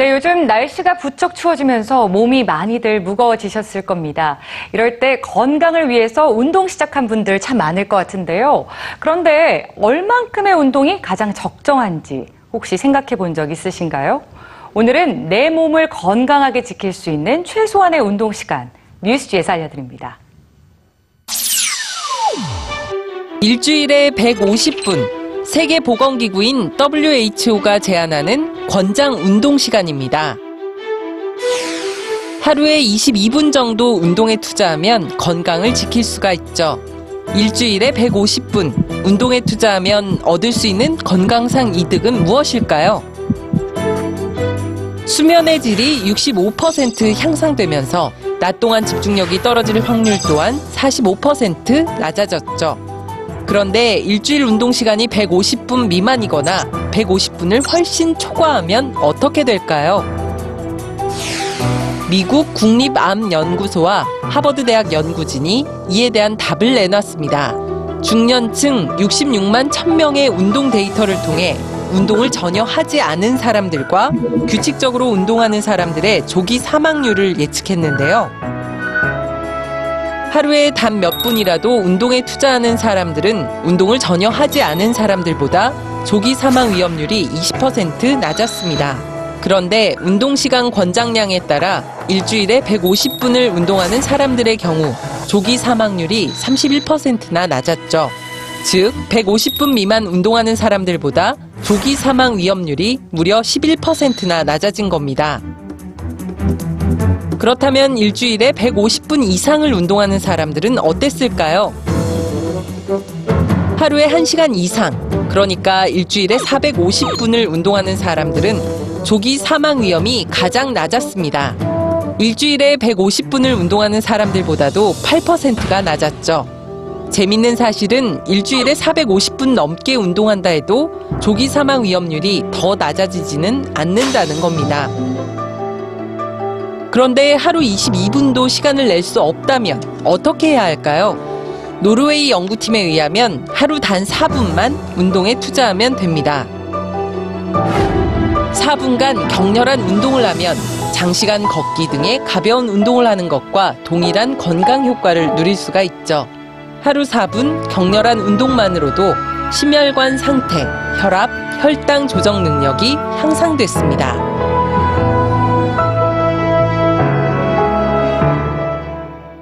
네, 요즘 날씨가 부쩍 추워지면서 몸이 많이들 무거워지셨을 겁니다. 이럴 때 건강을 위해서 운동 시작한 분들 참 많을 것 같은데요. 그런데 얼만큼의 운동이 가장 적정한지 혹시 생각해 본 적 있으신가요? 오늘은 내 몸을 건강하게 지킬 수 있는 최소한의 운동 시간 뉴스지에서 알려드립니다. 일주일에 150분 세계보건기구인 WHO가 제안하는 권장 운동 시간입니다. 하루에 22분 정도 운동에 투자하면 건강을 지킬 수가 있죠. 일주일에 150분 운동에 투자하면 얻을 수 있는 건강상 이득은 무엇일까요? 수면의 질이 65% 향상되면서 낮 동안 집중력이 떨어질 확률 또한 45% 낮아졌죠. 그런데 일주일 운동 시간이 150분 미만이거나 150분을 훨씬 초과하면 어떻게 될까요? 미국 국립암연구소와 하버드대학 연구진이 이에 대한 답을 내놨습니다. 중년층 66만 1000명의 운동 데이터를 통해 운동을 전혀 하지 않은 사람들과 규칙적으로 운동하는 사람들의 조기 사망률을 예측했는데요. 하루에 단 몇 분이라도 운동에 투자하는 사람들은 운동을 전혀 하지 않은 사람들보다 조기 사망 위험률이 20% 낮았습니다. 그런데 운동 시간 권장량에 따라 일주일에 150분을 운동하는 사람들의 경우 조기 사망률이 31%나 낮았죠. 즉, 150분 미만 운동하는 사람들보다 조기 사망 위험률이 무려 11%나 낮아진 겁니다. 그렇다면 일주일에 150분 이상을 운동하는 사람들은 어땠을까요? 하루에 1시간 이상, 그러니까 일주일에 450분을 운동하는 사람들은 조기 사망 위험이 가장 낮았습니다. 일주일에 150분을 운동하는 사람들보다도 8%가 낮았죠. 재밌는 사실은 일주일에 450분 넘게 운동한다 해도 조기 사망 위험률이 더 낮아지지는 않는다는 겁니다. 그런데 하루 22분도 시간을 낼 수 없다면 어떻게 해야 할까요? 노르웨이 연구팀에 의하면 하루 단 4분만 운동에 투자하면 됩니다. 4분간 격렬한 운동을 하면 장시간 걷기 등의 가벼운 운동을 하는 것과 동일한 건강 효과를 누릴 수가 있죠. 하루 4분 격렬한 운동만으로도 심혈관 상태, 혈압, 혈당 조정 능력이 향상됐습니다.